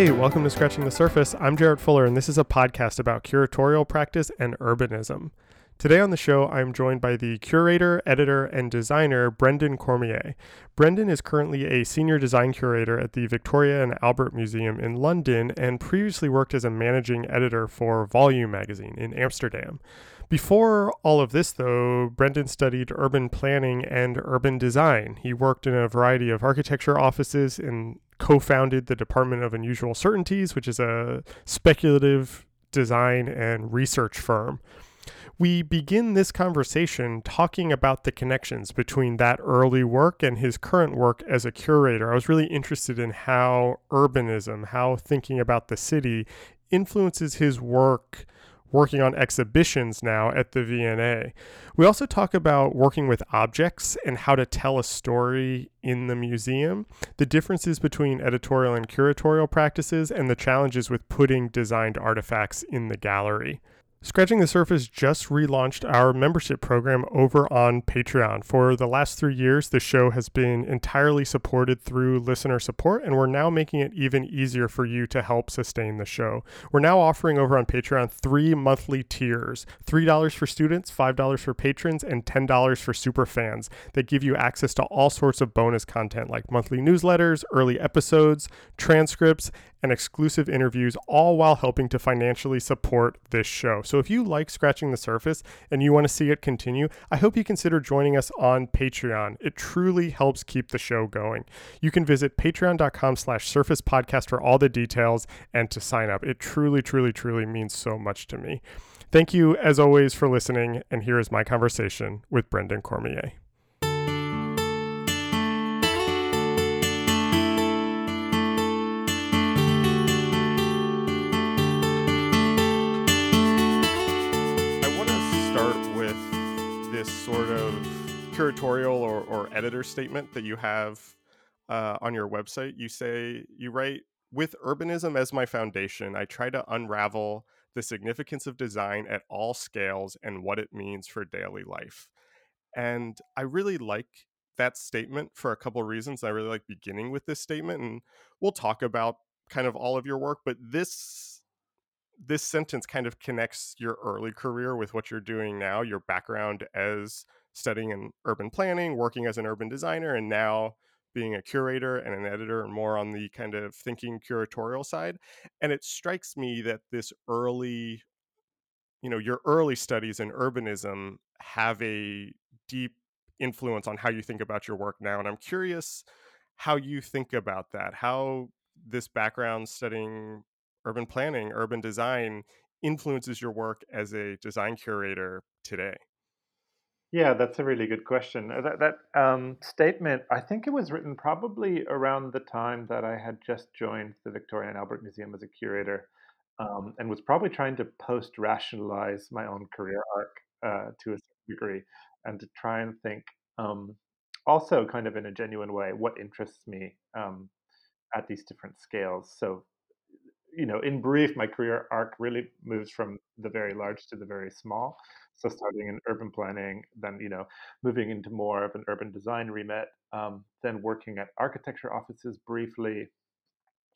Hey, welcome to Scratching the Surface. I'm Jarrett Fuller, and this is a podcast about curatorial practice and urbanism. Today on the show, I'm joined by the curator, editor, and designer Brendan Cormier. Brendan is currently a senior design curator at the Victoria and Albert Museum in London and previously worked as a managing editor for Volume magazine in Amsterdam. Before all of this, though, Brendan studied urban planning and urban design. He worked in a variety of architecture offices and co founded the Department of Unusual Certainties, which is a speculative design and research firm. We begin this conversation talking about the connections between that early work and his current work as a curator. I was really interested in how urbanism, how thinking about the city, influences his work working on exhibitions now at the V&A. We also talk about working with objects and how to tell a story in the museum, the differences between editorial and curatorial practices, and the challenges with putting designed artifacts in the gallery. Scratching the Surface just relaunched our membership program over on Patreon. For the last three years, the show has been entirely supported through listener support, and we're now making it even easier for you to help sustain the show. We're now offering over on Patreon three monthly tiers $3 for students, $5 for patrons, and $10 for super fans that give you access to all sorts of bonus content like monthly newsletters, early episodes, transcripts, and exclusive interviews, all while helping to financially support this show. So if you like Scratching the Surface and you want to see it continue, I hope you consider joining us on Patreon. It truly helps keep the show going. You can visit patreon.com slash surface podcast for all the details and to sign up. It truly, truly, truly means so much to me. Thank you, as always, for listening, and here is my conversation with Brendan Cormier. Curatorial or, or editor statement that you have uh, on your website. You say, you write, with urbanism as my foundation, I try to unravel the significance of design at all scales and what it means for daily life. And I really like that statement for a couple of reasons. I really like beginning with this statement, and we'll talk about kind of all of your work, but this this sentence kind of connects your early career with what you're doing now, your background as studying in urban planning, working as an urban designer, and now being a curator and an editor and more on the kind of thinking curatorial side. And it strikes me that this early, you know, your early studies in urbanism have a deep influence on how you think about your work now. And I'm curious how you think about that, how this background studying urban planning, urban design influences your work as a design curator today? Yeah, that's a really good question. Uh, that, that um, statement, I think it was written probably around the time that I had just joined the Victoria and Albert Museum as a curator, um, and was probably trying to post rationalize my own career arc uh, to a certain degree, and to try and think um, also kind of in a genuine way what interests me um, at these different scales. So you know, in brief, my career arc really moves from the very large to the very small. So starting in urban planning, then you know, moving into more of an urban design remit, um, then working at architecture offices briefly,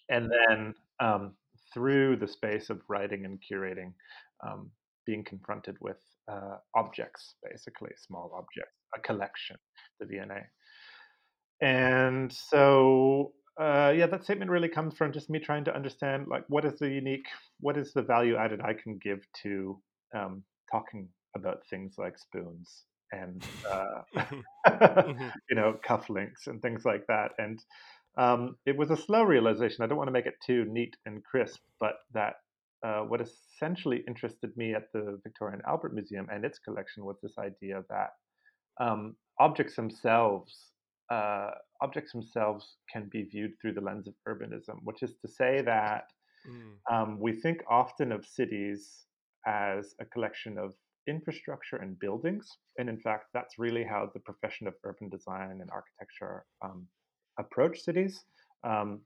and then um, through the space of writing and curating, um, being confronted with uh, objects, basically small objects, a collection, the V&A. And so uh, yeah, that statement really comes from just me trying to understand like what is the unique, what is the value added I can give to um, talking about things like spoons and uh, mm-hmm. you know cufflinks and things like that. And um, it was a slow realization. I don't want to make it too neat and crisp, but that uh, what essentially interested me at the Victoria and Albert Museum and its collection was this idea that um, objects themselves uh, objects themselves can be viewed through the lens of urbanism, which is to say that mm. um, we think often of cities as a collection of infrastructure and buildings. And in fact, that's really how the profession of urban design and architecture um, approach cities. Um,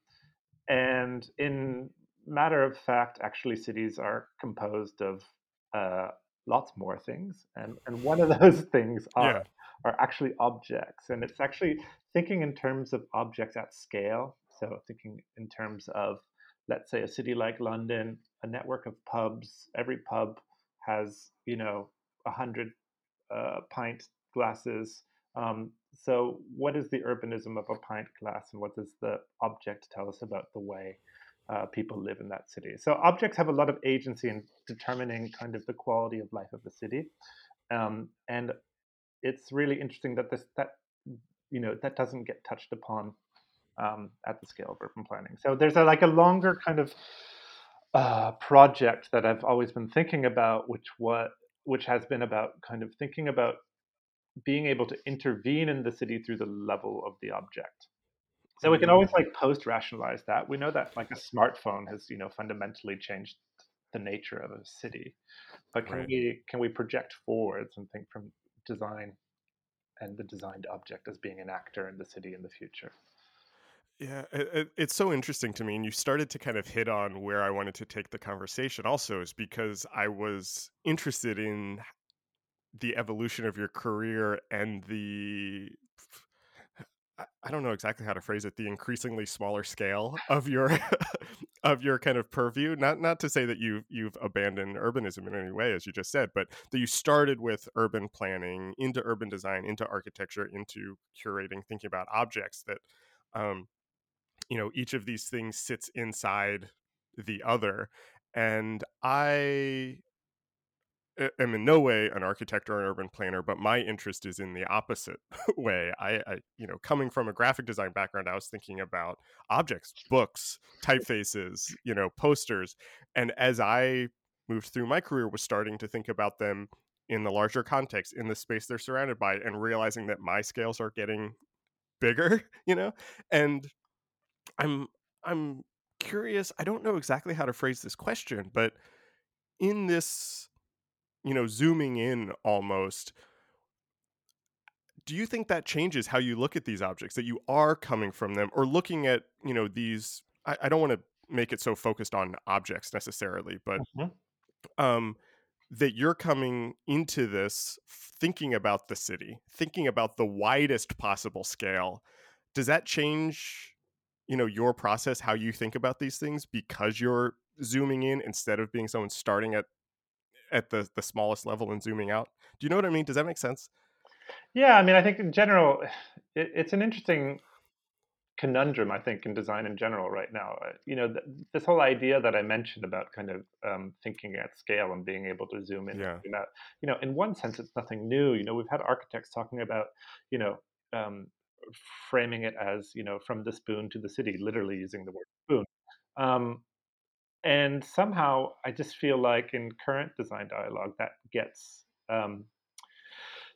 and in matter of fact, actually, cities are composed of uh, lots more things. And, and one of those things are yeah are actually objects. And it's actually thinking in terms of objects at scale. So thinking in terms of let's say a city like London, a network of pubs. Every pub has you know a hundred uh, pint glasses. Um, so, what is the urbanism of a pint glass, and what does the object tell us about the way uh, people live in that city? So, objects have a lot of agency in determining kind of the quality of life of the city, um, and it's really interesting that this that you know that doesn't get touched upon um, at the scale of urban planning. So, there's a, like a longer kind of uh, project that I've always been thinking about, which what which has been about kind of thinking about being able to intervene in the city through the level of the object. So we can always like post rationalize that. We know that like a smartphone has, you know, fundamentally changed the nature of a city. But can right. we can we project forwards and think from design and the designed object as being an actor in the city in the future? Yeah, it, it's so interesting to me. And you started to kind of hit on where I wanted to take the conversation also, is because I was interested in the evolution of your career and the I don't know exactly how to phrase it, the increasingly smaller scale of your of your kind of purview. Not not to say that you you've abandoned urbanism in any way, as you just said, but that you started with urban planning, into urban design, into architecture, into curating, thinking about objects that um, you know, each of these things sits inside the other. And I am in no way an architect or an urban planner, but my interest is in the opposite way. I, I, you know, coming from a graphic design background, I was thinking about objects, books, typefaces, you know, posters, and as I moved through my career, was starting to think about them in the larger context, in the space they're surrounded by, and realizing that my scales are getting bigger, you know, and I'm I'm curious. I don't know exactly how to phrase this question, but in this you know, zooming in almost, do you think that changes how you look at these objects that you are coming from them or looking at, you know, these I, I don't want to make it so focused on objects necessarily, but mm-hmm. um that you're coming into this thinking about the city, thinking about the widest possible scale. Does that change, you know, your process, how you think about these things because you're zooming in instead of being someone starting at at the the smallest level and zooming out. Do you know what I mean? Does that make sense? Yeah, I mean, I think in general, it, it's an interesting conundrum. I think in design in general right now. Uh, you know, th- this whole idea that I mentioned about kind of um, thinking at scale and being able to zoom in. Yeah. You know, you know, in one sense, it's nothing new. You know, we've had architects talking about, you know. Um, framing it as you know from the spoon to the city literally using the word spoon um, and somehow I just feel like in current design dialogue that gets um,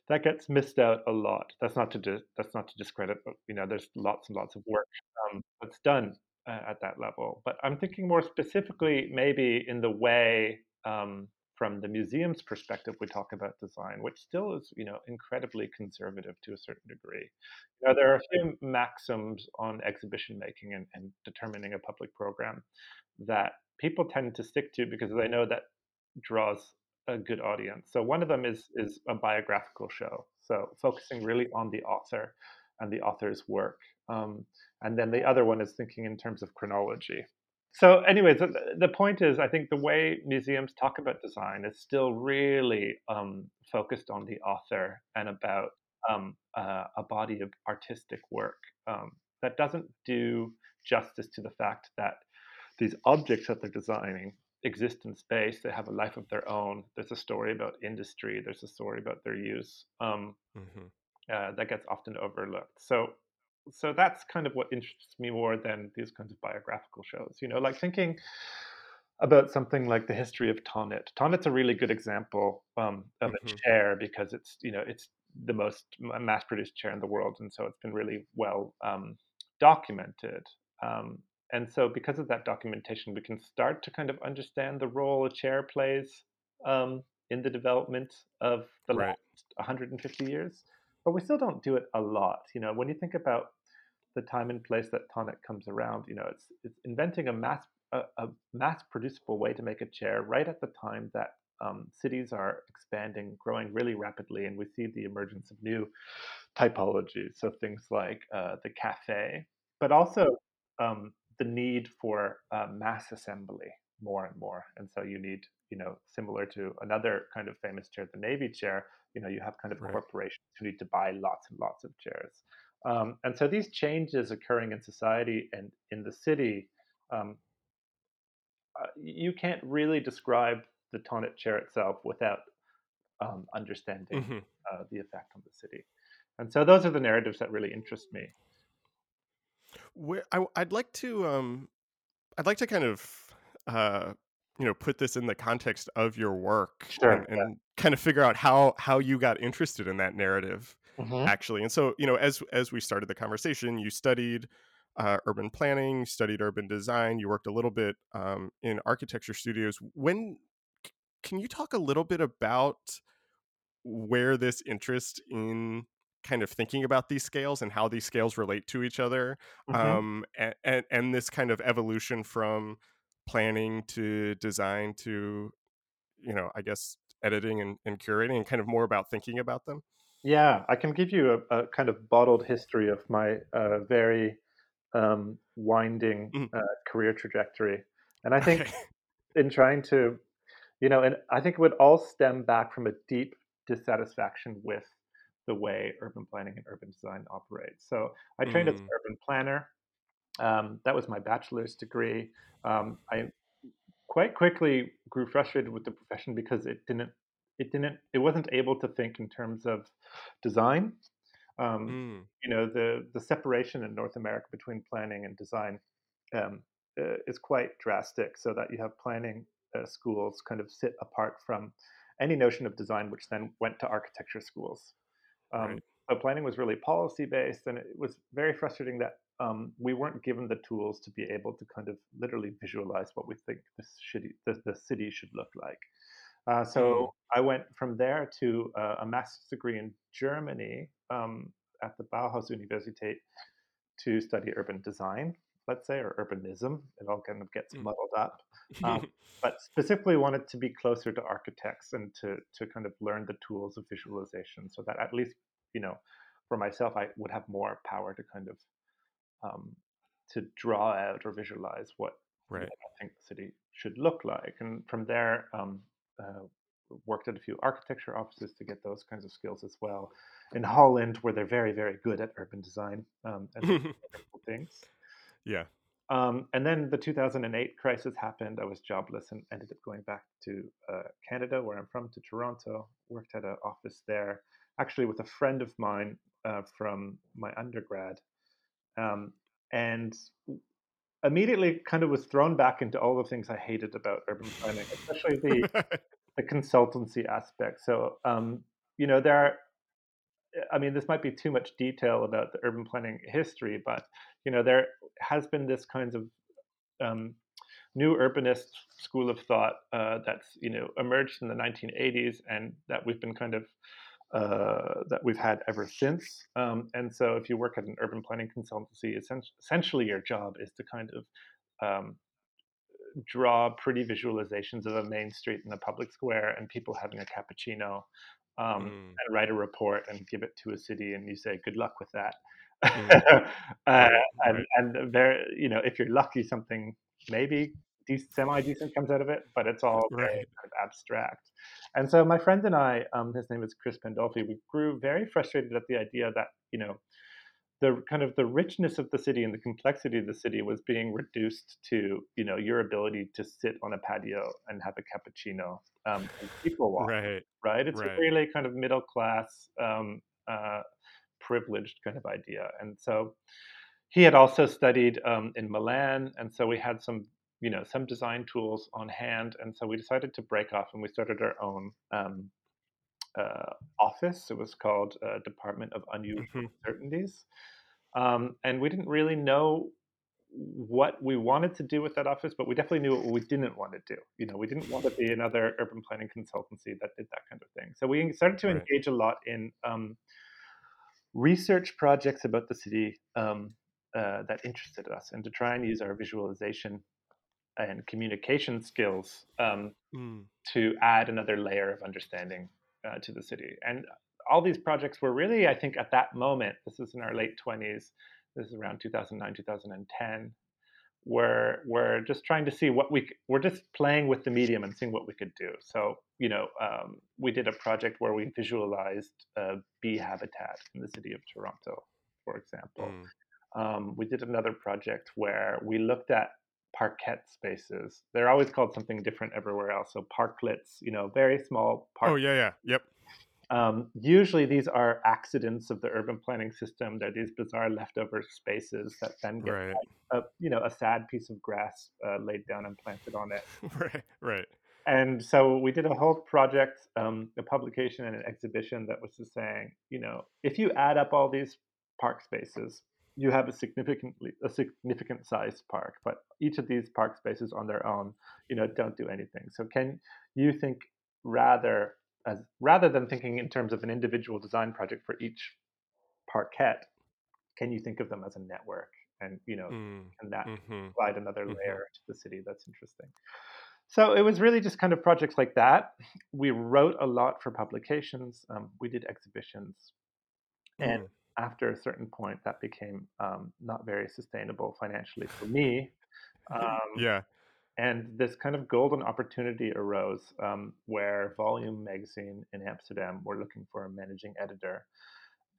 that gets missed out a lot. That's not to that's not to discredit, but you know, there's lots and lots of work um, that's done uh, at that level. But I'm thinking more specifically, maybe in the way um, from the museum's perspective, we talk about design, which still is you know incredibly conservative to a certain degree. Know, there are a few maxims on exhibition making and, and determining a public program that people tend to stick to because they know that draws a good audience. So one of them is is a biographical show, so focusing really on the author and the author's work. Um, and then the other one is thinking in terms of chronology. So, anyways, the, the point is, I think the way museums talk about design is still really um, focused on the author and about um, uh, a body of artistic work um, that doesn't do justice to the fact that these objects that they're designing exist in space. They have a life of their own. There's a story about industry. There's a story about their use um, mm-hmm. uh, that gets often overlooked. So, so that's kind of what interests me more than these kinds of biographical shows. You know, like thinking about something like the history of Thonet. Thonet's a really good example um, of mm-hmm. a chair because it's you know it's the most mass-produced chair in the world, and so it's been really well um, documented. Um, and so because of that documentation we can start to kind of understand the role a chair plays um, in the development of the right. last 150 years but we still don't do it a lot you know when you think about the time and place that Thonet comes around you know it's it's inventing a mass a, a mass producible way to make a chair right at the time that um, cities are expanding, growing really rapidly, and we see the emergence of new typologies. So things like uh, the cafe, but also um, the need for uh, mass assembly more and more. And so you need, you know, similar to another kind of famous chair, the Navy chair, you know, you have kind of right. corporations who need to buy lots and lots of chairs. Um, and so these changes occurring in society and in the city, um, uh, you can't really describe the Thonet chair itself without um, understanding mm-hmm. uh, the effect on the city. And so those are the narratives that really interest me. Where I, would like to, um, I'd like to kind of, uh, you know, put this in the context of your work sure, and, and yeah. kind of figure out how how you got interested in that narrative, mm-hmm. actually. And so, you know, as as we started the conversation, you studied uh, urban planning, studied urban design. You worked a little bit um, in architecture studios. When can you talk a little bit about where this interest in kind of thinking about these scales and how these scales relate to each other mm-hmm. um, and, and, and this kind of evolution from planning to design to you know i guess editing and, and curating and kind of more about thinking about them yeah i can give you a, a kind of bottled history of my uh, very um, winding mm. uh, career trajectory and i think okay. in trying to you know and i think it would all stem back from a deep dissatisfaction with the way urban planning and urban design operates. So I trained mm. as an urban planner. Um, that was my bachelor's degree. Um, I quite quickly grew frustrated with the profession because it didn't it didn't it wasn't able to think in terms of design. Um, mm. You know the the separation in North America between planning and design um, uh, is quite drastic. So that you have planning uh, schools kind of sit apart from any notion of design, which then went to architecture schools. Um, right. But planning was really policy based, and it was very frustrating that um, we weren't given the tools to be able to kind of literally visualize what we think the city, the, the city should look like. Uh, so mm I went from there to uh, a master's degree in Germany um, at the Bauhaus Universität to study urban design, let's say, or urbanism. It all kind of gets mm. muddled up. Um, but specifically wanted to be closer to architects and to to kind of learn the tools of visualization, so that at least you know, for myself, I would have more power to kind of um, to draw out or visualize what, right. I think the city should look like, and from there. Um, uh, worked at a few architecture offices to get those kinds of skills as well. In Holland, where they're very, very good at urban design um, and things. Yeah. Um, and then the 2008 crisis happened. I was jobless and ended up going back to uh, Canada, where I'm from, to Toronto. Worked at an office there, actually with a friend of mine uh, from my undergrad, um, and immediately kind of was thrown back into all the things I hated about urban planning, especially the the consultancy aspect. So, um, you know, there are I mean, this might be too much detail about the urban planning history, but you know, there has been this kinds of um, new urbanist school of thought uh, that's you know emerged in the 1980s and that we've been kind of uh, that we've had ever since. Um, and so, if you work at an urban planning consultancy, essentially your job is to kind of um, draw pretty visualizations of a main street and a public square and people having a cappuccino um, mm. and write a report and give it to a city, and you say, "Good luck with that." Mm. uh, right, and and very, you know, if you're lucky, something maybe semi decent comes out of it, but it's all very kind of abstract. And so my friend and I, um, his name is Chris Pandolfi, we grew very frustrated at the idea that you know the kind of the richness of the city and the complexity of the city was being reduced to you know your ability to sit on a patio and have a cappuccino um, and people walk right right it's right. a really kind of middle class um, uh, privileged kind of idea and so he had also studied um, in milan and so we had some you know some design tools on hand and so we decided to break off and we started our own um, uh, office. It was called uh, Department of Unusual mm-hmm. Certainties. Um, and we didn't really know what we wanted to do with that office, but we definitely knew what we didn't want to do. You know, we didn't want to be another urban planning consultancy that did that kind of thing. So we started to right. engage a lot in um, research projects about the city um, uh, that interested us, and to try and use our visualization and communication skills um, mm. to add another layer of understanding uh, to the city. And all these projects were really, I think, at that moment, this is in our late 20s, this is around 2009, 2010, we're we're just trying to see what we we're just playing with the medium and seeing what we could do. So you know, um, we did a project where we visualized a bee habitat in the city of Toronto, for example. Mm. Um, we did another project where we looked at parkette spaces. They're always called something different everywhere else. So parklets, you know, very small. Park- oh yeah, yeah, yep. Um, usually, these are accidents of the urban planning system. They're these bizarre leftover spaces that then get right. a, you know a sad piece of grass uh, laid down and planted on it. right, right. And so we did a whole project, um, a publication and an exhibition that was just saying, you know, if you add up all these park spaces, you have a significantly a significant sized park. But each of these park spaces on their own, you know, don't do anything. So can you think rather as rather than thinking in terms of an individual design project for each parkette, can you think of them as a network? And you know, mm, can that mm-hmm, provide another mm-hmm. layer to the city that's interesting? So it was really just kind of projects like that. We wrote a lot for publications. Um, we did exhibitions, and mm. After a certain point, that became um, not very sustainable financially for me. Um, yeah and this kind of golden opportunity arose um, where Volume magazine in Amsterdam were looking for a managing editor.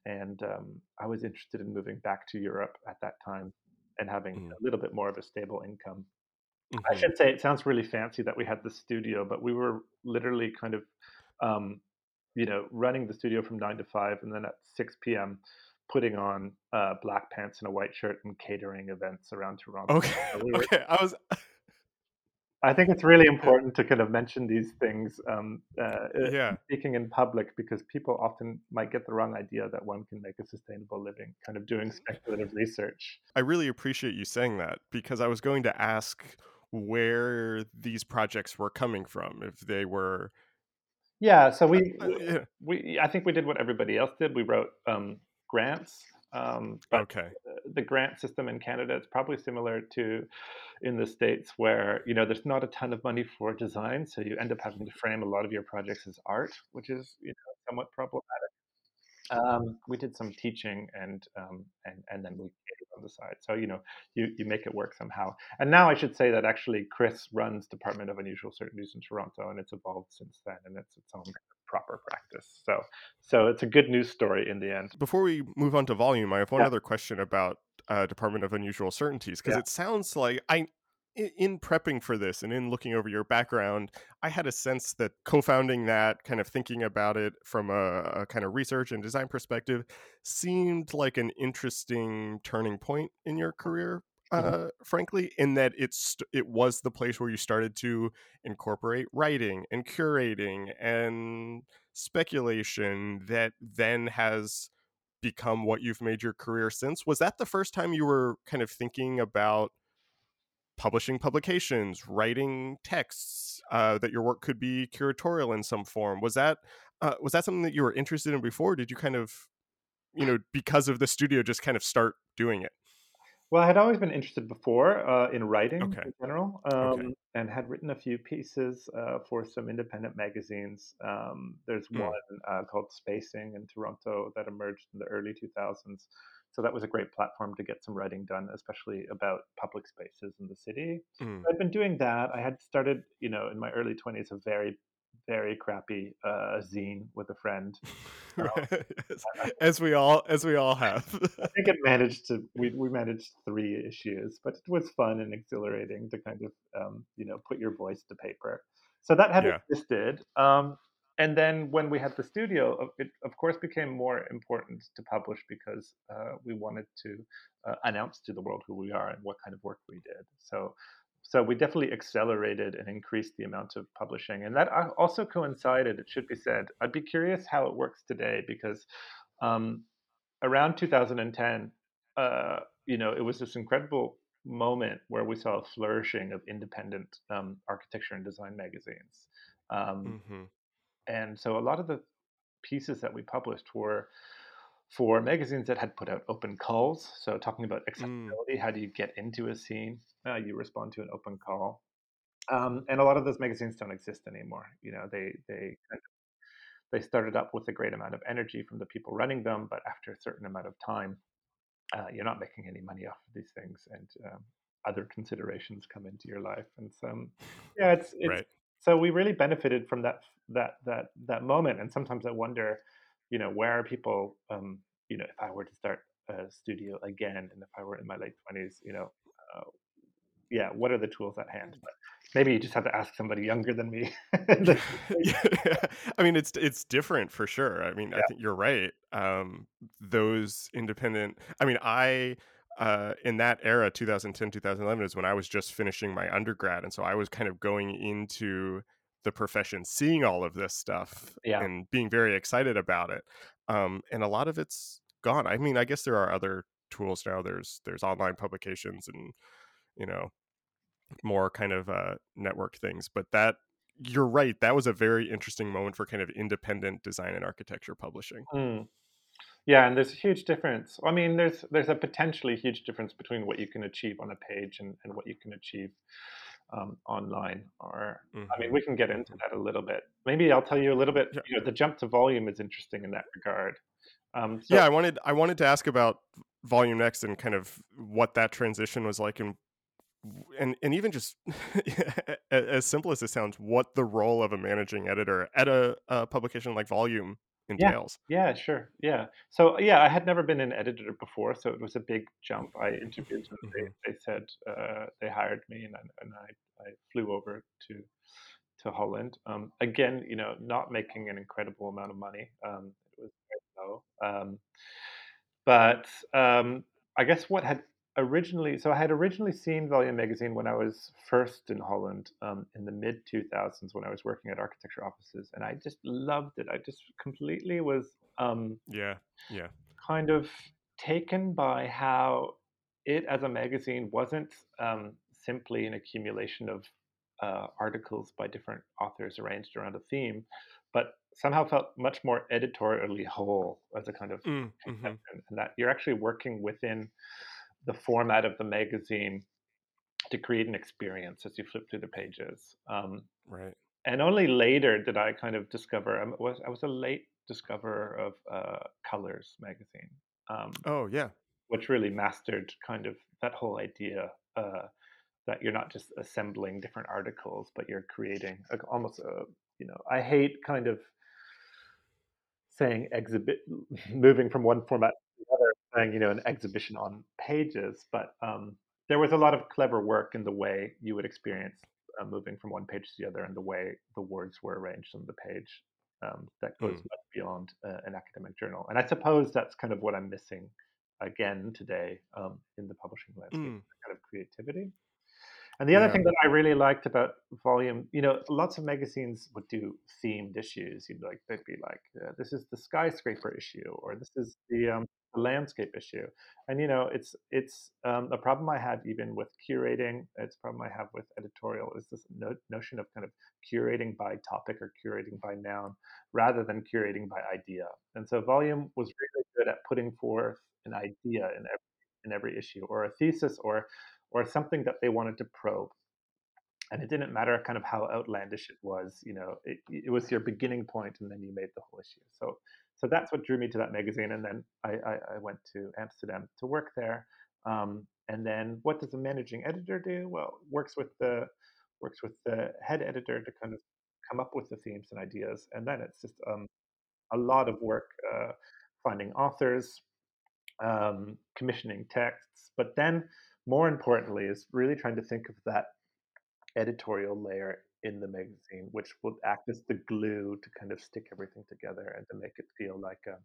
And um, I was interested in moving back to Europe at that time and having mm. a little bit more of a stable income. Mm-hmm. I should say it sounds really fancy that we had the studio, but we were literally kind of, um, you know, running the studio from nine to five, and then at six p.m. putting on uh, black pants and a white shirt and catering events around Toronto. Okay, so we were, okay. I was I think it's really important to kind of mention these things, um, uh, uh, yeah. speaking in public, because people often might get the wrong idea that one can make a sustainable living kind of doing speculative research. I really appreciate you saying that because I was going to ask where these projects were coming from, if they were. Yeah, so we, we I think we did what everybody else did. We wrote um, grants um, but okay. The grant system in Canada is probably similar to in the states, where you know there's not a ton of money for design, so you end up having to frame a lot of your projects as art, which is you know somewhat problematic. Um, we did some teaching and um, and and then we on the side. So you know you you make it work somehow. And now I should say that actually Chris runs Department of Unusual Certainties in Toronto, and it's evolved since then, and it's its own proper practice. So so it's a good news story in the end. Before we move on to volume, I have one yeah. other question about uh, Department of Unusual Certainties because yeah. it sounds like I in prepping for this and in looking over your background, I had a sense that co-founding that, kind of thinking about it from a, a, kind of research and design perspective, seemed like an interesting turning point in your career. Mm-hmm. Uh. Frankly, in that it's it was the place where you started to incorporate writing and curating and speculation that then has become what you've made your career since. Was that the first time you were kind of thinking about? Publishing publications, writing texts, uh, that your work could be curatorial in some form. Was that uh, was that something that you were interested in before? Did you kind of, you know, because of the studio, just kind of start doing it? Well, I had always been interested before uh, in writing okay. in general, um, okay. and had written a few pieces uh, for some independent magazines. Um, there's mm. one uh, called Spacing in Toronto that emerged in the early 2000s so that was a great platform to get some writing done, especially about public spaces in the city. Mm. I'd been doing that. I had started, you know, in my early 20s, a very, very crappy uh, zine with a friend. Um, as we all, as we all have. I think it managed to. We we managed three issues, but it was fun and exhilarating to kind of, um, you know, put your voice to paper. So that had yeah. existed. Um, and then when we had the studio, it of course became more important to publish because uh, we wanted to uh, announce to the world who we are and what kind of work we did. So, so we definitely accelerated and increased the amount of publishing, and that uh, also coincided. It should be said. I'd be curious how it works today because um, around 2010, uh, you know, it was this incredible moment where we saw a flourishing of independent um, architecture and design magazines. Um, mm-hmm and so a lot of the pieces that we published were for magazines that had put out open calls. So talking about mm. accessibility, mm. how do you get into a scene? Uh, you respond to an open call, um, and a lot of those magazines don't exist anymore. You know, they they kind of, they started up with a great amount of energy from the people running them, but after a certain amount of time, uh, you're not making any money off of these things, and um, other considerations come into your life. And so, yeah, it's it's Right. So we really benefited from that that that that moment. And sometimes I wonder, you know, where are people? Um, you know, if I were to start a studio again, and if I were in my late twenties, you know, uh, yeah, what are the tools at hand? But maybe you just have to ask somebody younger than me. Yeah, yeah. I mean, it's it's different for sure. I mean, I think you're right. Um, those independent. I mean, I uh, in that era, 2010, 2011 is when I was just finishing my undergrad, and so I was kind of going into the profession, seeing all of this stuff yeah. and being very excited about it. Um, and a lot of it's gone. I mean, I guess there are other tools now. There's there's online publications and you know more kind of uh, network things. But that you're right. That was a very interesting moment for kind of independent design and architecture publishing. Mm. Yeah, and there's a huge difference. I mean, there's there's a potentially huge difference between what you can achieve on a page and, and what you can achieve um, online. Or, I mean, hmm we can get into hmm that a little bit. Maybe I'll tell you a little bit. Yeah, You know, the jump to volume is interesting in that regard. Um, so, yeah. I wanted I wanted to ask about Volume Next and kind of what that transition was like, and and and even just as simple as it sounds, what the role of a managing editor at a, a publication like Volume entails. yeah, sure, yeah. So, yeah, I had never been an editor before, so it was a big jump. I interviewed hmm they, they said uh, they hired me, and, I- and I, I flew over to to Holland. Um, again, you know, not making an incredible amount of money. Um, it was very low. Um, but um, I guess what had originally, so I had originally seen Volume magazine when I was first in Holland um, in the mid 2000s when I was working at architecture offices, and I just loved it. I just completely was um, Yeah, yeah. kind of taken by how it as a magazine wasn't um, simply an accumulation of uh, articles by different authors arranged around a theme, but somehow felt much more editorially whole as a kind of Mm, hmm and that you're actually working within the format of the magazine to create an experience as you flip through the pages. Um, Right. and only later did I kind of discover I was I was a late discoverer of uh, Colors magazine. Um, Oh yeah. which really mastered kind of that whole idea uh, that you're not just assembling different articles, but you're creating like almost a you know I hate kind of saying exhibit moving from one format to the other, saying you know an exhibition on pages, but um, there was a lot of clever work in the way you would experience uh, moving from one page to the other and the way the words were arranged on the page. Um, that goes Mm, much beyond uh, an academic journal, and I suppose that's kind of what I'm missing again today um, in the publishing landscape, mm, kind of creativity. And the other yeah. thing that I really liked about Volume, you know, lots of magazines would do themed issues. You'd like they'd be like, uh, "This is the skyscraper issue," or "This is the, um, the landscape issue." And you know, it's it's um, a problem I had even with curating. It's a problem I have with editorial is this no- notion of kind of curating by topic or curating by noun rather than curating by idea. And so Volume was really good at putting forth an idea in every in every issue, or a thesis, or or something that they wanted to probe. And it didn't matter kind of how outlandish it was, you know, it, it was your beginning point and then you made the whole issue. So, so that's what drew me to that magazine. And then I, I, I went to Amsterdam to work there. Um, and then what does a managing editor do? Well, works with the works with the head editor to kind of come up with the themes and ideas. And then it's just um, a lot of work uh, finding authors, um, commissioning texts, but then more importantly is really trying to think of that editorial layer in the magazine, which will act as the glue to kind of stick everything together and to make it feel like um,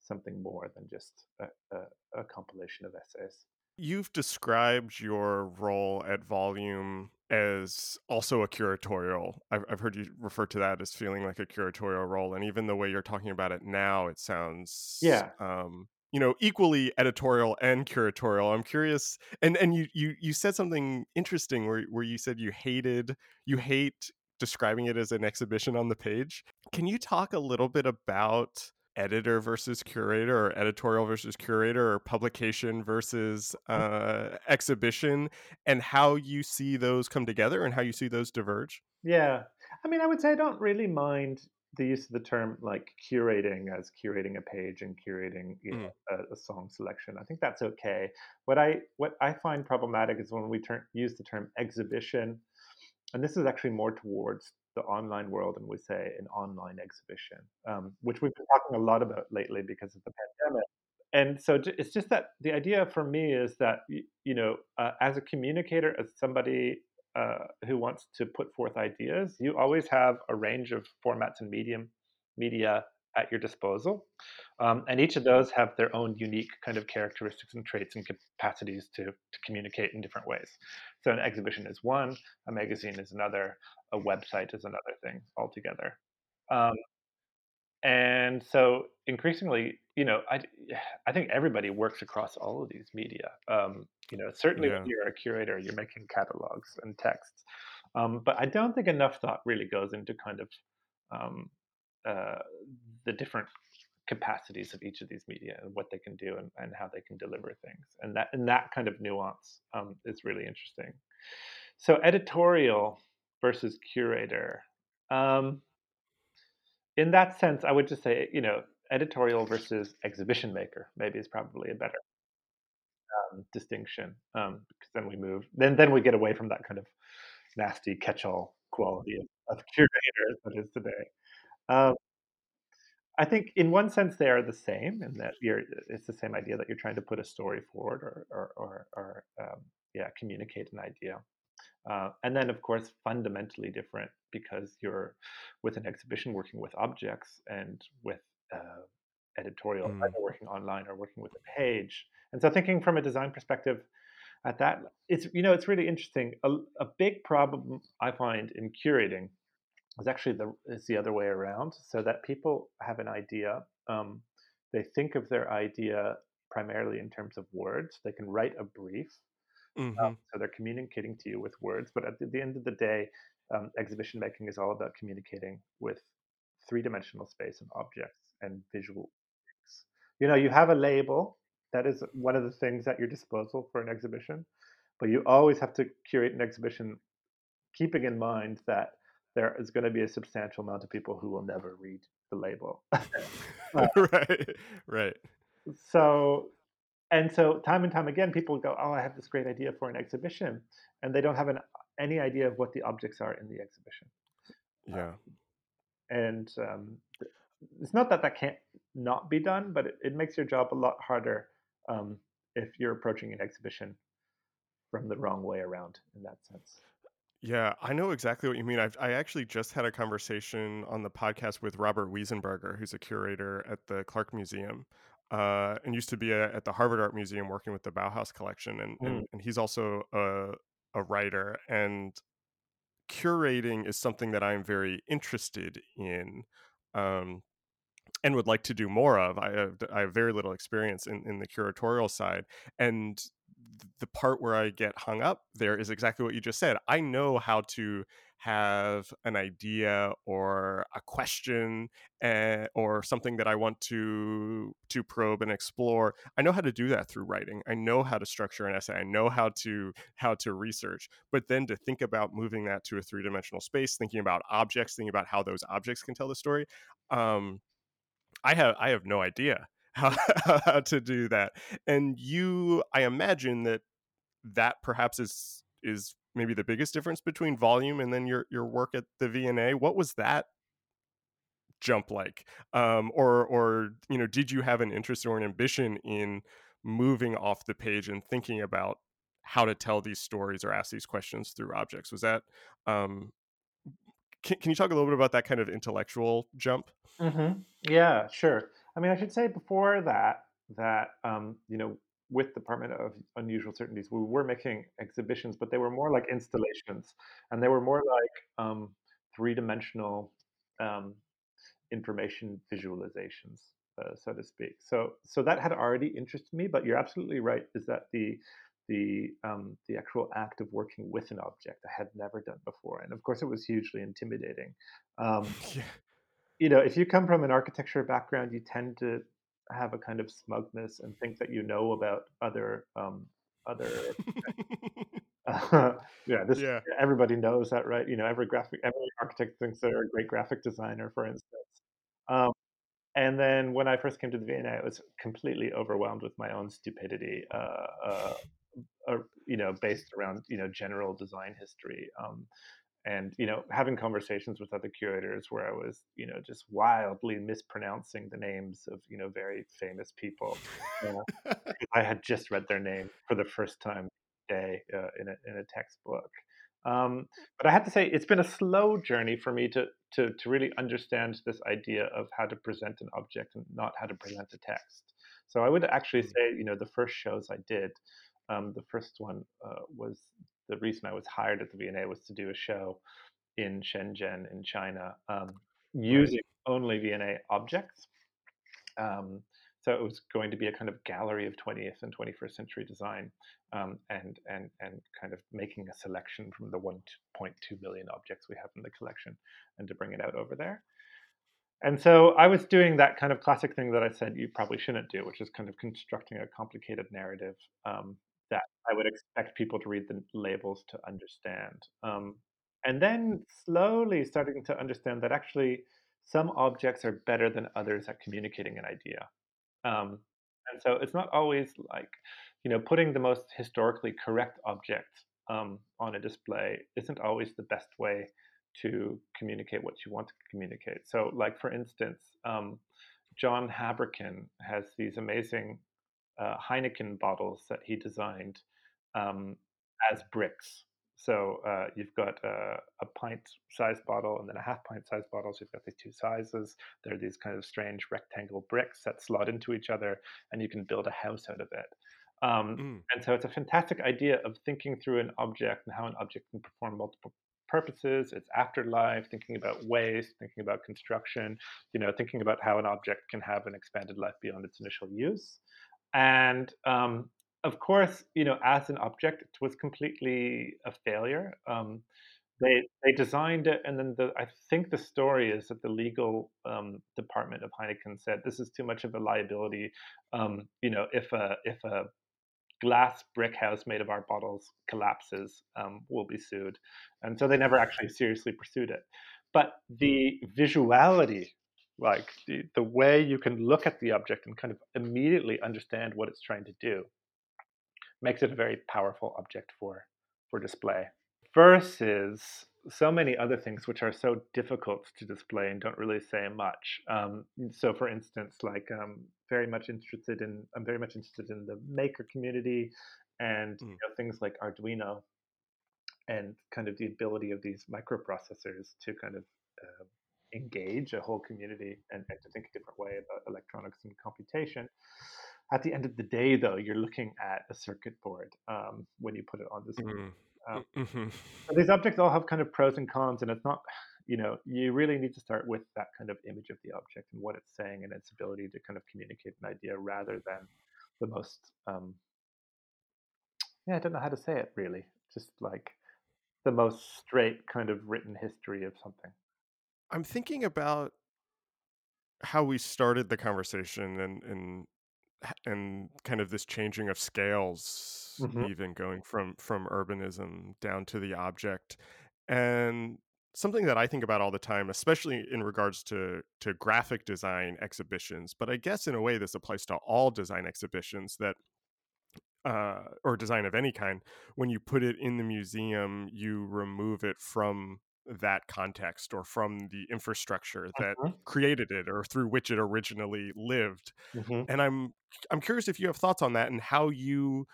something more than just a, a, a compilation of essays. You've described your role at Volume as also a curatorial. I've, I've heard you refer to that as feeling like a curatorial role, and even the way you're talking about it now, it sounds, Yeah, um, you know, equally editorial and curatorial. I'm curious, and and you you you said something interesting where where you said you hated you hate describing it as an exhibition on the page. Can you talk a little bit about editor versus curator or editorial versus curator or publication versus uh, exhibition and how you see those come together and how you see those diverge yeah. I mean, I would say I don't really mind the use of the term like curating as curating a page and curating you know, Mm. a, a song selection. I think that's okay. What I what I find problematic is when we turn use the term exhibition, and this is actually more towards the online world, and we say an online exhibition, um, which we've been talking a lot about lately because of the pandemic. And so it's just that the idea for me is that you know, uh, as a communicator, as somebody uh, who wants to put forth ideas, you always have a range of formats and medium media at your disposal, um, and each of those have their own unique kind of characteristics and traits and capacities to, to communicate in different ways. So an exhibition is one, a magazine is another, a website is another thing altogether. Um, and so increasingly, you know, I, I think everybody works across all of these media. Um, you know, certainly when you're a curator, you're making catalogs and texts. Um, but I don't think enough thought really goes into kind of um, uh, the different capacities of each of these media and what they can do and, and how they can deliver things. And that and that kind of nuance um, is really interesting. So editorial versus curator. Um, in that sense, I would just say, you know, editorial versus exhibition maker maybe is probably a better um, distinction um, because then we move, then then we get away from that kind of nasty catch-all quality of, of curators that is today. Um, I think in one sense they are the same, in that you're it's the same idea that you're trying to put a story forward or or or, or um, yeah communicate an idea. Uh, and then, of course, fundamentally different because you're with an exhibition working with objects and with uh, editorial, Mm. either working online or working with a page. And so, thinking from a design perspective, at that, it's you know it's really interesting. A, a big problem I find in curating is actually the is the other way around, so that people have an idea. Um, they think of their idea primarily in terms of words. They can write a brief, hmm so they're communicating to you with words. But at the, the end of the day, um, exhibition making is all about communicating with three dimensional space and objects and visual. things. You know, you have a label. That is one of the things at your disposal for an exhibition, but you always have to curate an exhibition keeping in mind that there is going to be a substantial amount of people who will never read the label. Uh, right. Right. so and so time and time again people go oh i have this great idea for an exhibition and they don't have an, any idea of what the objects are in the exhibition Yeah. and um, it's not that that can't not be done but it, it makes your job a lot harder um, if you're approaching an exhibition from the wrong way around in that sense Yeah, I know exactly what you mean. I've, I actually just had a conversation on the podcast with Robert Wiesenberger, who's a curator at the Clark Museum, uh, and used to be a, at the Harvard Art Museum working with the Bauhaus collection, and Mm, and, and he's also a a writer. And curating is something that I'm very interested in. Um, and would like to do more of. I have I have very little experience in, in the curatorial side, and the part where I get hung up there is exactly what you just said. I know how to have an idea or a question uh, or something that I want to to probe and explore. I know how to do that through writing. I know how to structure an essay. I know how to how to research. But then to think about moving that to a three dimensional space, thinking about objects, thinking about how those objects can tell the story. Um, I have I have no idea how, how to do that. And you, I imagine that that perhaps is is maybe the biggest difference between volume and then your your work at the V&A. What was that jump like? Um, or or you know, did you have an interest or an ambition in moving off the page and thinking about how to tell these stories or ask these questions through objects? Was that um, can, can you talk a little bit about that kind of intellectual jump? hmm Yeah, sure. I mean, I should say before that that um, you know, with Department of Unusual Certainties, we were making exhibitions, but they were more like installations, and they were more like um, three-dimensional um, information visualizations, uh, so to speak. So, so that had already interested me. But you're absolutely right. Is that the the um, the actual act of working with an object I had never done before, and of course, it was hugely intimidating. Um, yeah. you know, if you come from an architecture background, you tend to have a kind of smugness and think that you know about other um, other. yeah, this yeah. everybody knows that, right? You know, every graphic, every architect thinks they're a great graphic designer, for instance. Um, and then when I first came to the V&A, I was completely overwhelmed with my own stupidity, uh, uh, uh, you know, based around you know general design history. Um, and you know having conversations with other curators where i was you know just wildly mispronouncing the names of you know very famous people you know, i had just read their name for the first time day uh, in, a, in a textbook um, but i have to say it's been a slow journey for me to, to to really understand this idea of how to present an object and not how to present a text so i would actually hmm. say you know the first shows i did um, the first one uh, was the reason I was hired at the V&A was to do a show in Shenzhen in China um, using right. only V&A objects. Um, so it was going to be a kind of gallery of 20th and 21st century design, um, and and and kind of making a selection from the 1.2 million objects we have in the collection, and to bring it out over there. And so I was doing that kind of classic thing that I said you probably shouldn't do, which is kind of constructing a complicated narrative um, that I would expect people to read the labels to understand. Um, and then slowly starting to understand that actually some objects are better than others at communicating an idea. Um, and so it's not always like, you know, putting the most historically correct object um, on a display isn't always the best way to communicate what you want to communicate. So, like for instance, um, John Habraken has these amazing uh, Heineken bottles that he designed um, as bricks. So uh, you've got a, a pint sized bottle and then a half pint sized bottle. So you've got these two sizes. They're these kind of strange rectangle bricks that slot into each other, and you can build a house out of it. Um, mm. And so it's a fantastic idea of thinking through an object and how an object can perform multiple purposes, its afterlife, thinking about waste, thinking about construction, you know, thinking about how an object can have an expanded life beyond its initial use. And um, of course, you know, as an object, it was completely a failure. Um, they they designed it, and then the, I think the story is that the legal um, department of Heineken said this is too much of a liability. Um, you know, if a if a glass brick house made of our bottles collapses, um, we'll be sued, and so they never actually seriously pursued it. But the visuality like the, the way you can look at the object and kind of immediately understand what it's trying to do makes it a very powerful object for for display versus so many other things which are so difficult to display and don't really say much um, so for instance like i'm um, very much interested in i'm very much interested in the maker community and mm. you know, things like arduino and kind of the ability of these microprocessors to kind of uh, engage a whole community and, and to think a different way about electronics and computation. At the end of the day, though, you're looking at a circuit board um, when you put it on the screen. Mm. Um, mm-hmm. these objects all have kind of pros and cons, and it's not, you know, you really need to start with that kind of image of the object and what it's saying and its ability to kind of communicate an idea rather than the most, um, yeah, I don't know how to say it really, just like the most straight kind of written history of something. I'm thinking about how we started the conversation and and and kind of this changing of scales mm-hmm. even going from from urbanism down to the object and something that I think about all the time especially in regards to to graphic design exhibitions but I guess in a way this applies to all design exhibitions that uh, or design of any kind when you put it in the museum you remove it from that context or from the infrastructure that uh-huh. created it or through which it originally lived mm-hmm. and i'm i'm curious if you have thoughts on that and how you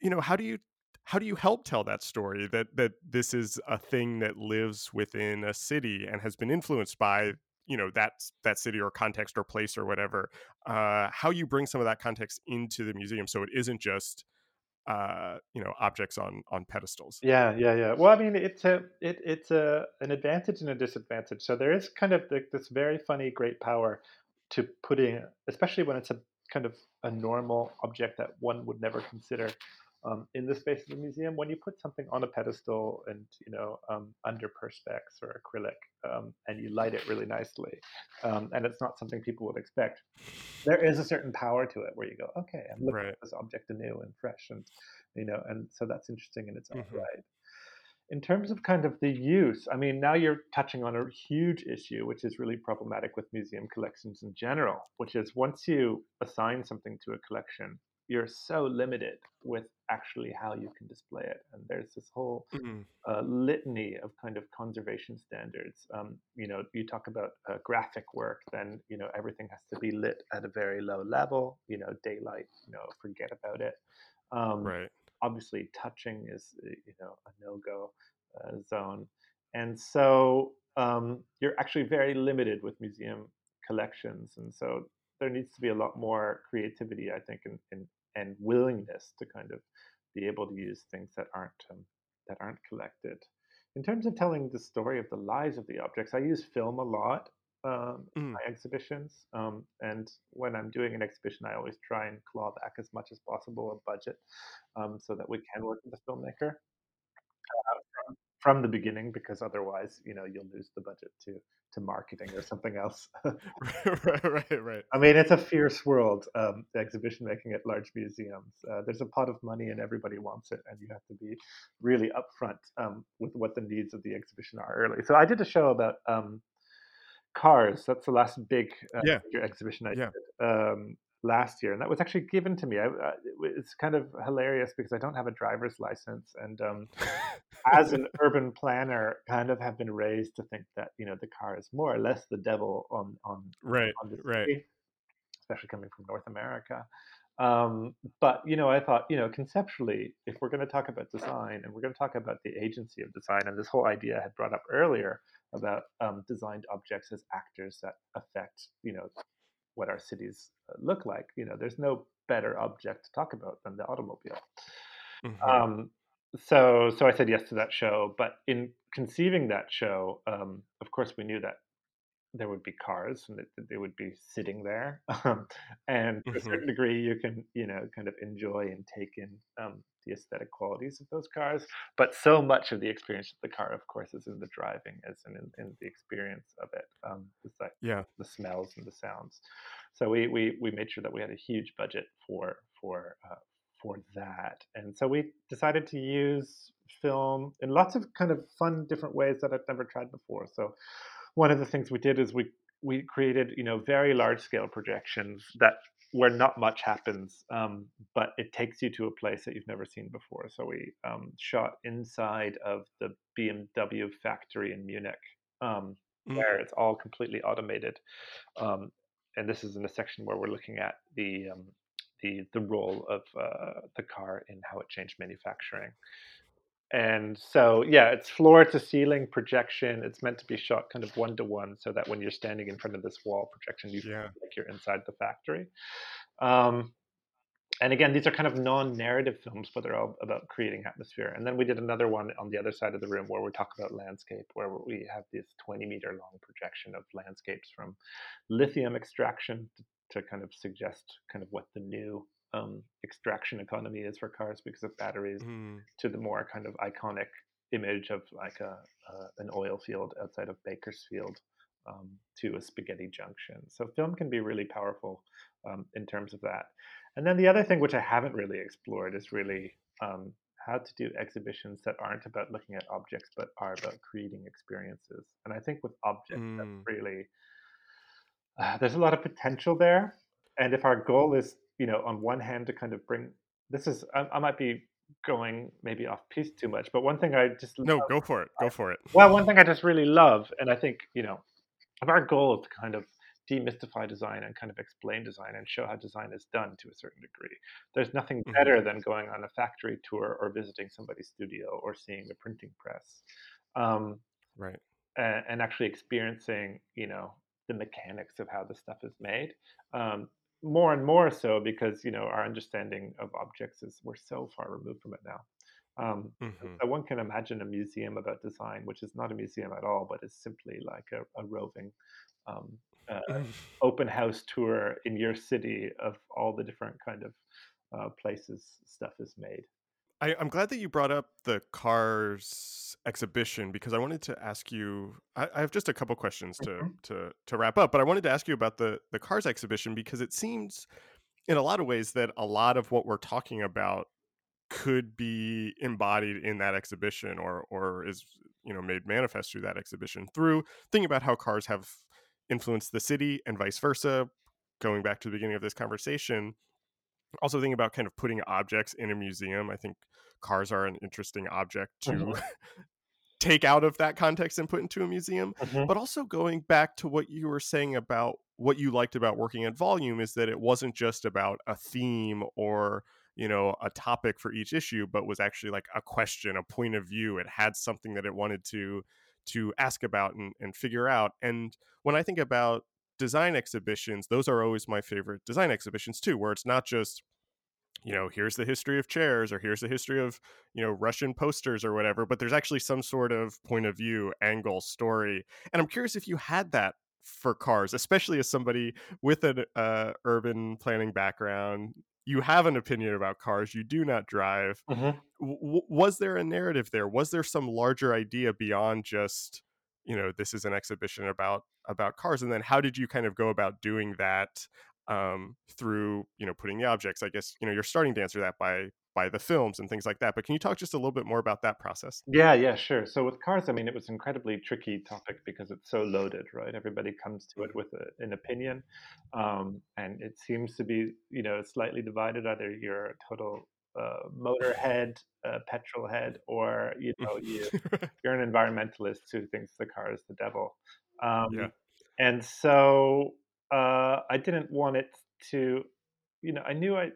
you know how do you how do you help tell that story that that this is a thing that lives within a city and has been influenced by you know that that city or context or place or whatever uh how you bring some of that context into the museum so it isn't just uh, you know objects on on pedestals. Yeah, yeah, yeah. Well, I mean, it's a it, it's a an advantage and a disadvantage. So there is kind of this very funny great power to putting, especially when it's a kind of a normal object that one would never consider um, in the space of the museum. When you put something on a pedestal and you know um, under perspex or acrylic, um, and you light it really nicely, um, and it's not something people would expect, there is a certain power to it where you go, okay, I'm looking right. at this object anew and fresh, and you know, and so that's interesting in its own mm-hmm. right. in terms of kind of the use, I mean, now you're touching on a huge issue, which is really problematic with museum collections in general, which is once you assign something to a collection, you're so limited with actually how you can display it. And there's this whole Mhm. uh, litany of kind of conservation standards. Um, you know, you talk about uh, graphic work, then you know everything has to be lit at a very low level. You know, daylight. You know, forget about it. Um, Right. obviously, touching is uh, you know a no-go uh, zone, and so um, you're actually very limited with museum collections, and so there needs to be a lot more creativity, I think, in, and, and willingness to kind of be able to use things that aren't um, that aren't collected. In terms of telling the story of the lives of the objects, I use film a lot um, in Mm. my exhibitions. Um, and when I'm doing an exhibition, I always try and claw back as much as possible of budget um, so that we can work with the filmmaker from, from the beginning, because otherwise, you know, you'll lose the budget to to marketing or something else. right, right, right. I mean, it's a fierce world, um, the exhibition making at large museums. Uh, there's a pot of money and everybody wants it, and you have to be really upfront um, with what the needs of the exhibition are early. So I did a show about um, cars. That's the last big uh, Yeah. exhibition I Yeah. did um, last year, and that was actually given to me. I, it's kind of hilarious because I don't have a driver's license, and um, as an urban planner, kind of have been raised to think that you know the car is more or less the devil on on right, on the right. especially coming from North America. Um, but you know, I thought, you know, conceptually, if we're going to talk about design and we're going to talk about the agency of design, and this whole idea I had brought up earlier about um, designed objects as actors that affect, you know, what our cities uh, look like. You know, there's no better object to talk about than the automobile. Mhm. Um, so, so I said yes to that show. But in conceiving that show, um, of course, we knew that there would be cars and they would be sitting there. Um, and to a Mhm. certain degree, you can, you know, kind of enjoy and take in um, the aesthetic qualities of those cars. But so much of the experience of the car, of course, is in the driving, as in, in, in the experience of it. Um, it's like Yeah. the smells and the sounds. So we, we, we made sure that we had a huge budget for for uh, for that, and so we decided to use film in lots of kind of fun different ways that I've never tried before. So one of the things we did is we we created you know very large scale projections that where not much happens, um, but it takes you to a place that you've never seen before. So we um, shot inside of the BMW factory in Munich, um, Mm. where it's all completely automated. Um, and this is in a section where we're looking at the um, the the role of uh, the car in how it changed manufacturing. And so, yeah, it's floor to ceiling projection. It's meant to be shot kind of one to one, so that when you're standing in front of this wall projection, you feel like you're inside the factory. Um, and again, these are kind of non-narrative films, but they're all about creating atmosphere. And then we did another one on the other side of the room where we talk about landscape, where we have this 20 meter long projection of landscapes from lithium extraction to, to kind of suggest kind of what the new um, extraction economy is for cars because of batteries Mm. to the more kind of iconic image of like a, uh, an oil field outside of Bakersfield um, to a spaghetti junction. So film can be really powerful um, in terms of that. And then the other thing which I haven't really explored is really um, how to do exhibitions that aren't about looking at objects but are about creating experiences. And I think with objects, Mm. that's really uh, there's a lot of potential there. And if our goal is, you know, on one hand to kind of bring this is I, I might be going maybe off piece too much, but one thing I just No, go for it. Go for it. well, one thing I just really love, and I think you know, if our goal is to kind of demystify design and kind of explain design and show how design is done to a certain degree. There's nothing Mhm. better than going on a factory tour or visiting somebody's studio or seeing a printing press, um, Right. and, and actually experiencing, you know, the mechanics of how the stuff is made. Um, more and more so because you know our understanding of objects is we're so far removed from it now. Um, hmm so one can imagine a museum about design, which is not a museum at all, but is simply like a, a roving um, uh, open house tour in your city of all the different kind of uh, places stuff is made. I, I'm glad that you brought up the cars exhibition because I wanted to ask you. I, I have just a couple questions to Mhm. to to wrap up, but I wanted to ask you about the the cars exhibition because it seems, in a lot of ways, that a lot of what we're talking about could be embodied in that exhibition or or is you know made manifest through that exhibition through thinking about how cars have influenced the city and vice versa going back to the beginning of this conversation also thinking about kind of putting objects in a museum i think cars are an interesting object to mm-hmm. take out of that context and put into a museum mm-hmm. but also going back to what you were saying about what you liked about working at volume is that it wasn't just about a theme or you know a topic for each issue but was actually like a question a point of view it had something that it wanted to to ask about and, and figure out and when i think about design exhibitions those are always my favorite design exhibitions too where it's not just you know here's the history of chairs or here's the history of you know russian posters or whatever but there's actually some sort of point of view angle story and i'm curious if you had that for cars especially as somebody with an uh, urban planning background you have an opinion about cars you do not drive mm-hmm. w- was there a narrative there was there some larger idea beyond just you know this is an exhibition about about cars and then how did you kind of go about doing that um, through you know putting the objects? I guess you know you're starting to answer that by by the films and things like that but can you talk just a little bit more about that process? Yeah yeah sure. So with cars i mean it was an incredibly tricky topic because it's so loaded right? Everybody comes to it with a, an opinion um, and it seems to be you know slightly divided either you're a total uh, motorhead, uh, petrol head, or you know you you're an environmentalist who thinks the car is the devil. Um, yeah. And so uh, I didn't want it to, you know, I knew I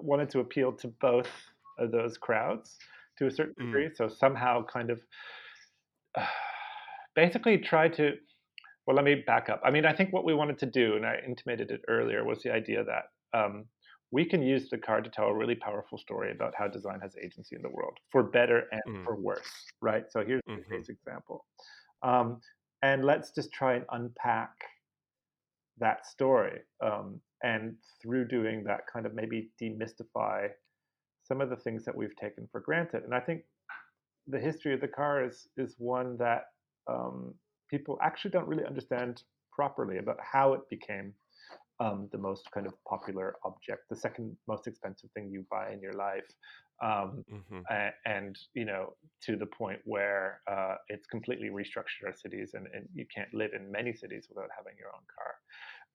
wanted to appeal to both of those crowds to a certain mm. degree. Mm. So somehow, kind of, basically try to. Well, let me back up. I mean, I think what we wanted to do, and I intimated it earlier, was the idea that um, we can use the card to tell a really powerful story about how design has agency in the world, for better and mm. for worse, right? So here's mm-hmm. example. Um, and let's just try and unpack that story. Um, and through doing that, kind of maybe demystify some of the things that we've taken for granted. And I think the history of the car is, is one that um, people actually don't really understand properly about how it became um, the most kind of popular object, the second most expensive thing you buy in your life, um, mm-hmm. and, and, you know to the point where uh, it's completely restructured our cities, and, and, you can't live in many cities without having your own car.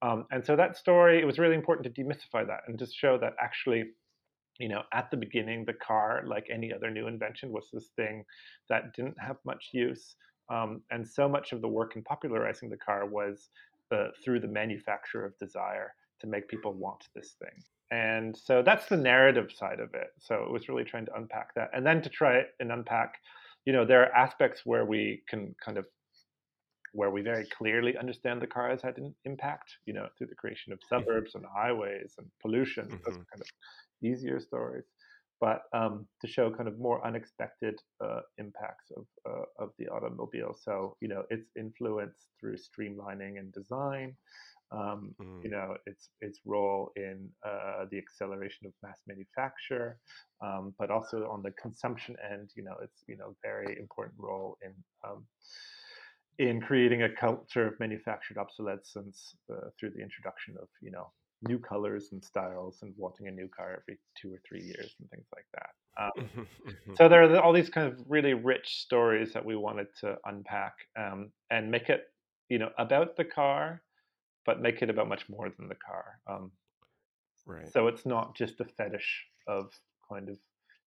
Um, and so that story, it was really important to demystify that and just show that actually, you know, at the beginning, the car, like any other new invention, was this thing that didn't have much use. Um, and so much of the work in popularizing the car was the, through the manufacture of desire to make people want this thing. And so that's the narrative side of it. So it was really trying to unpack that. And then to try and unpack, you know, there are aspects where we can kind of where we very clearly understand the car has had an impact, you know, through the creation of mm-hmm. suburbs and highways and pollution. Mm-hmm. Those kind of easier stories. But um, to show kind of more unexpected uh, impacts of, uh, of the automobile. So, you know, its influence through streamlining and design, um, mm. you know, its its role in uh, the acceleration of mass manufacture, um, but also on the consumption end, you know, it's you know very important role in um, in creating a culture of manufactured obsolescence uh, through the introduction of you know new colors and styles and wanting a new car every two or three years and things like that. Um, mm-hmm, mm-hmm. so there are all these kind of really rich stories that we wanted to unpack um, and make it you know about the car, but make it about much more than the car. Um, right. So it's not just a fetish of kind of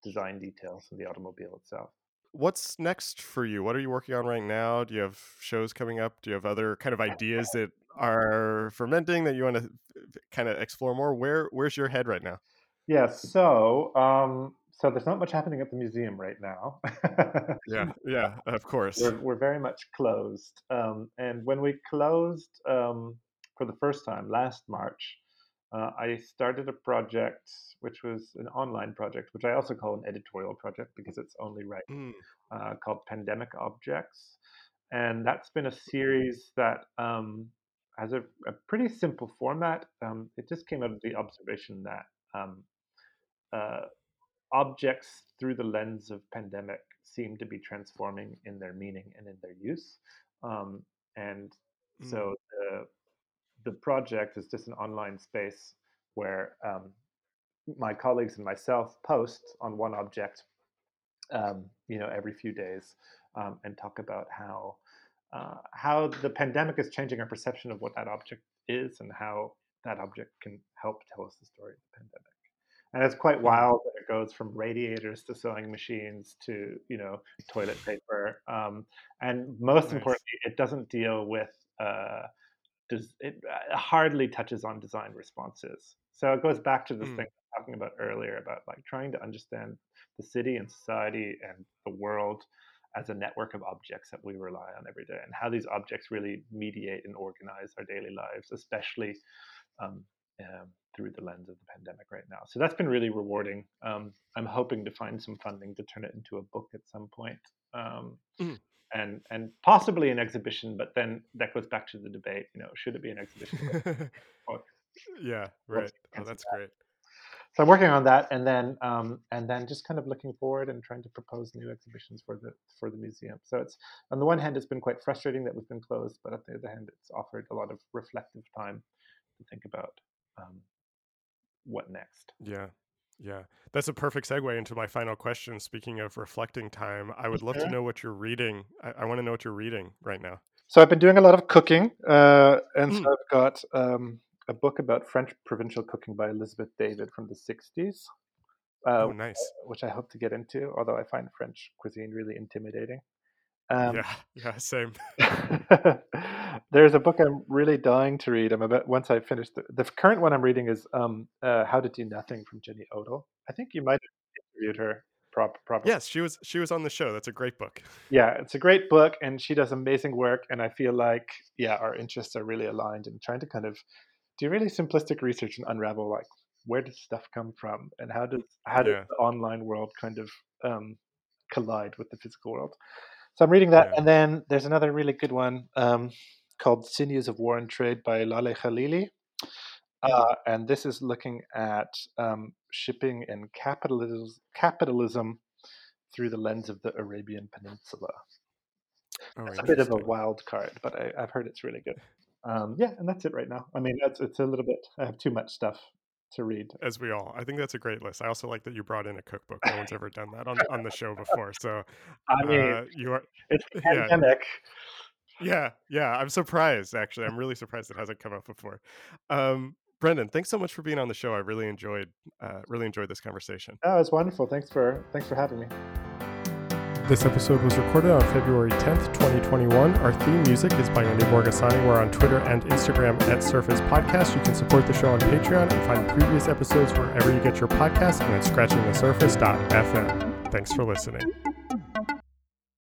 design details in the automobile itself what's next for you? What are you working on right now? Do you have shows coming up? Do you have other kind of ideas that are fermenting that you want to kind of explore more? Where where's your head right now? Yeah, so um, so there's not much happening at the museum right now. yeah, yeah, of course. We're, we're very much closed, um, and when we closed um, for the first time last March, uh, I started a project which was an online project, which I also call an editorial project because it's only right, mm. uh, called Pandemic Objects. And that's been a series that um, has a, a, pretty simple format. Um, it just came out of the observation that um, uh, objects through the lens of pandemic seem to be transforming in their meaning and in their use. Um, and mm. so the the project is just an online space where um, my colleagues and myself post on one object, um, you know, every few days, um, and talk about how uh, how the pandemic is changing our perception of what that object is and how that object can help tell us the story of the pandemic. And it's quite wild that it goes from radiators to sewing machines to you know toilet paper. Um, and most nice. importantly, it doesn't deal with uh, does it uh, hardly touches on design responses. So it goes back to this mm. thing I was talking about earlier about like trying to understand the city and society and the world as a network of objects that we rely on every day and how these objects really mediate and organize our daily lives, especially um, um, through the lens of the pandemic right now. So that's been really rewarding. Um, I'm hoping to find some funding to turn it into a book at some point. Um, mm. And, and possibly an exhibition, but then that goes back to the debate. You know, should it be an exhibition? yeah, right. Oh, that's great so I'm working on that, and then um, and then just kind of looking forward and trying to propose new exhibitions for the for the museum. So it's on the one hand, it's been quite frustrating that we've been closed, but on the other hand, it's offered a lot of reflective time to think about um, what next. Yeah, yeah, that's a perfect segue into my final question. Speaking of reflecting time, I would love to know what you're reading. I, I want to know what you're reading right now. So I've been doing a lot of cooking, uh, and mm. so I've got um, a book about French provincial cooking by Elizabeth David from the 60s. Uh, oh, nice. Which I hope to get into, although I find French cuisine really intimidating. Um, yeah, yeah, same. there's a book I'm really dying to read. I'm about once I finish the, the current one I'm reading is um, uh, How to Do Nothing from Jenny Odell. I think you might have interviewed her. Prop, probably. Yes, she was. She was on the show. That's a great book. Yeah, it's a great book, and she does amazing work. And I feel like, yeah, our interests are really aligned in trying to kind of do really simplistic research and unravel like where does stuff come from and how does how does yeah. the online world kind of um, collide with the physical world so i'm reading that yeah. and then there's another really good one um, called sinews of war and trade by laleh khalili uh, mm. and this is looking at um, shipping and capitalism, capitalism through the lens of the arabian peninsula oh, it's a bit of a wild card but I, i've heard it's really good um, yeah, and that's it right now. I mean, it's it's a little bit. I have too much stuff to read. As we all, I think that's a great list. I also like that you brought in a cookbook. No one's ever done that on on the show before. So, I mean, uh, you are. It's pandemic. Yeah, yeah, yeah. I'm surprised. Actually, I'm really surprised it hasn't come up before. Um, Brendan, thanks so much for being on the show. I really enjoyed uh, really enjoyed this conversation. Oh, it's wonderful. Thanks for thanks for having me. This episode was recorded on February 10th, 2021. Our theme music is by Andy Morgasani. We're on Twitter and Instagram at Surface Podcast. You can support the show on Patreon and find previous episodes wherever you get your podcasts and at scratchingthesurface.fm. Thanks for listening.